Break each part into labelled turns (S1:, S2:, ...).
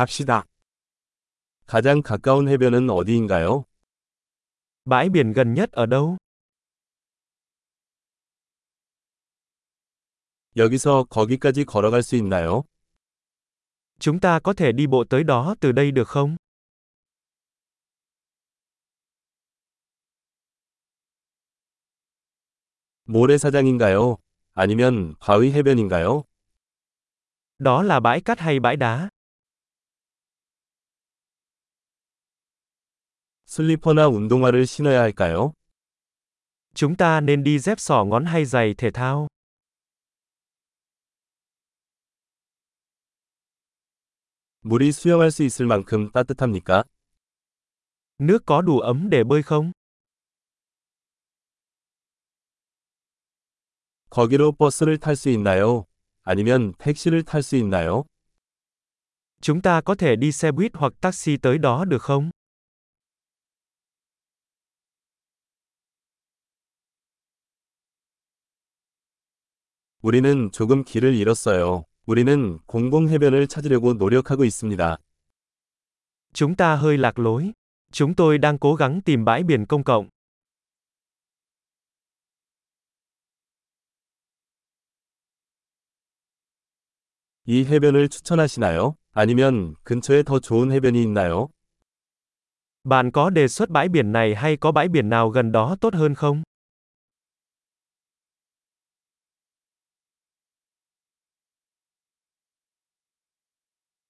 S1: 갑시다.
S2: 가장 가까운 해변은 어디인가요?
S3: Bãi biển gần nhất ở đâu?
S2: 여기서 거기까지 걸어갈 수 있나요?
S3: Chúng ta có thể đi bộ tới đó từ đây được không?
S2: 모래사장인가요? 아니면 바위 해변인가요?
S3: Đó là bãi cát hay bãi đá?
S2: 슬리퍼나 운동화를 신어야 할까요?
S3: Chúng ta nên đi dép sỏ ngón hay giày thể thao?
S2: 물이 수영할 수 있을 만큼 따뜻합니까?
S3: Nước có đủ ấm để bơi không?
S2: 거기로 버스를 탈 수 있나요? 아니면 택시를 탈 수 있나요?
S3: Chúng ta có thể đi xe buýt hoặc taxi tới đó được không?
S2: 우리는 조금 길을 잃었어요. 우리는 공공해변을 찾으려고 노력하고 있습니다.
S3: Chúng ta hơi lạc lối. Chúng tôi đang cố gắng tìm bãi biển công cộng.
S2: 이 해변을 추천하시나요? 아니면 근처에 더 좋은 해변이 있나요?
S3: Bạn có đề xuất bãi biển này hay có bãi biển nào gần đó tốt hơn không?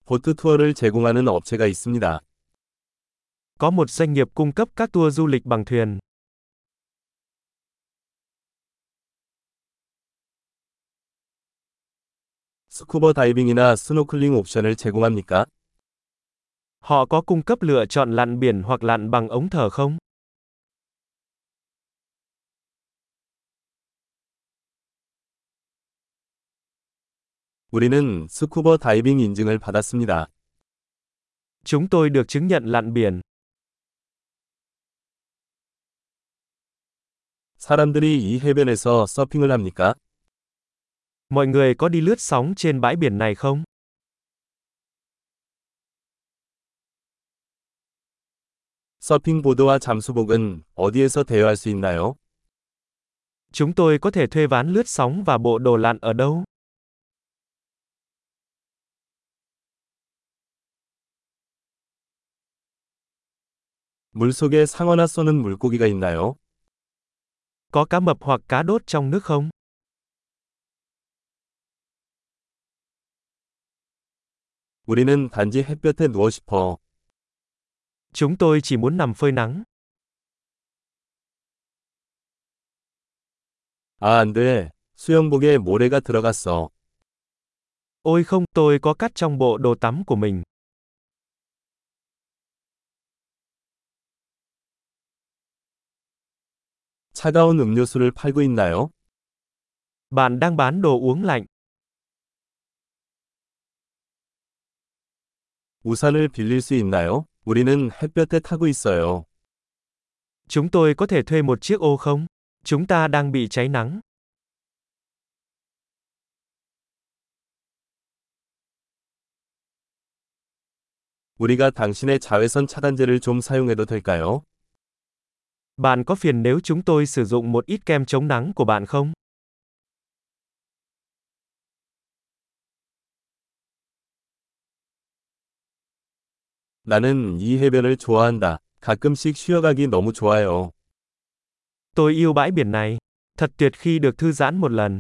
S2: 보트 투어를 제공하는 업체가 있습니다.
S3: Có một doanh nghiệp cung cấp các tour du lịch bằng thuyền.
S2: 스쿠버 다이빙이나 스노클링 옵션을 제공합니까?
S3: Họ có cung cấp lựa chọn lặn biển hoặc lặn bằng ống thở không?
S2: 우리는 스쿠버 다이빙 인증을 받았습니다.
S3: Chúng tôi được chứng nhận lặn biển.
S2: 사람들이 이 해변에서 서핑을 합니까?
S3: Mọi người có đi lướt sóng trên bãi biển này không?
S2: 서핑보드와 잠수복은 어디에서 대여할 수 있나요?
S3: Chúng tôi có thể thuê ván lướt sóng và bộ đồ lặn ở đâu?
S2: 물속에 상어나 쏘는 물고기가 있나요?
S3: Có cá mập hoặc cá đốt trong nước không?
S2: 우리는 단지 햇볕에 누워 싶어.
S3: Chúng tôi chỉ muốn nằm phơi nắng.
S2: 아, 안 돼. 수영복에 모래가 들어갔어.
S3: Ôi không, tôi có cắt trong bộ đồ tắm của mình.
S2: 차가운 음료수를 팔고 있나요?
S3: Bạn đang bán đồ uống lạnh.
S2: 우산을 빌릴 수 있나요? 우리는 햇볕에 타고 있어요.
S3: Chúng tôi có thể thuê một chiếc ô không? Chúng ta đang bị cháy nắng.
S2: 우리가 당신의 자외선 차단제를 좀 사용해도 될까요?
S3: Bạn có phiền nếu chúng tôi sử dụng một ít kem chống nắng của bạn không?
S2: 나는 이 해변을 좋아한다. 가끔씩 쉬어가기 너무 좋아요.
S3: Tôi yêu bãi biển này. Thật tuyệt khi được thư giãn một lần.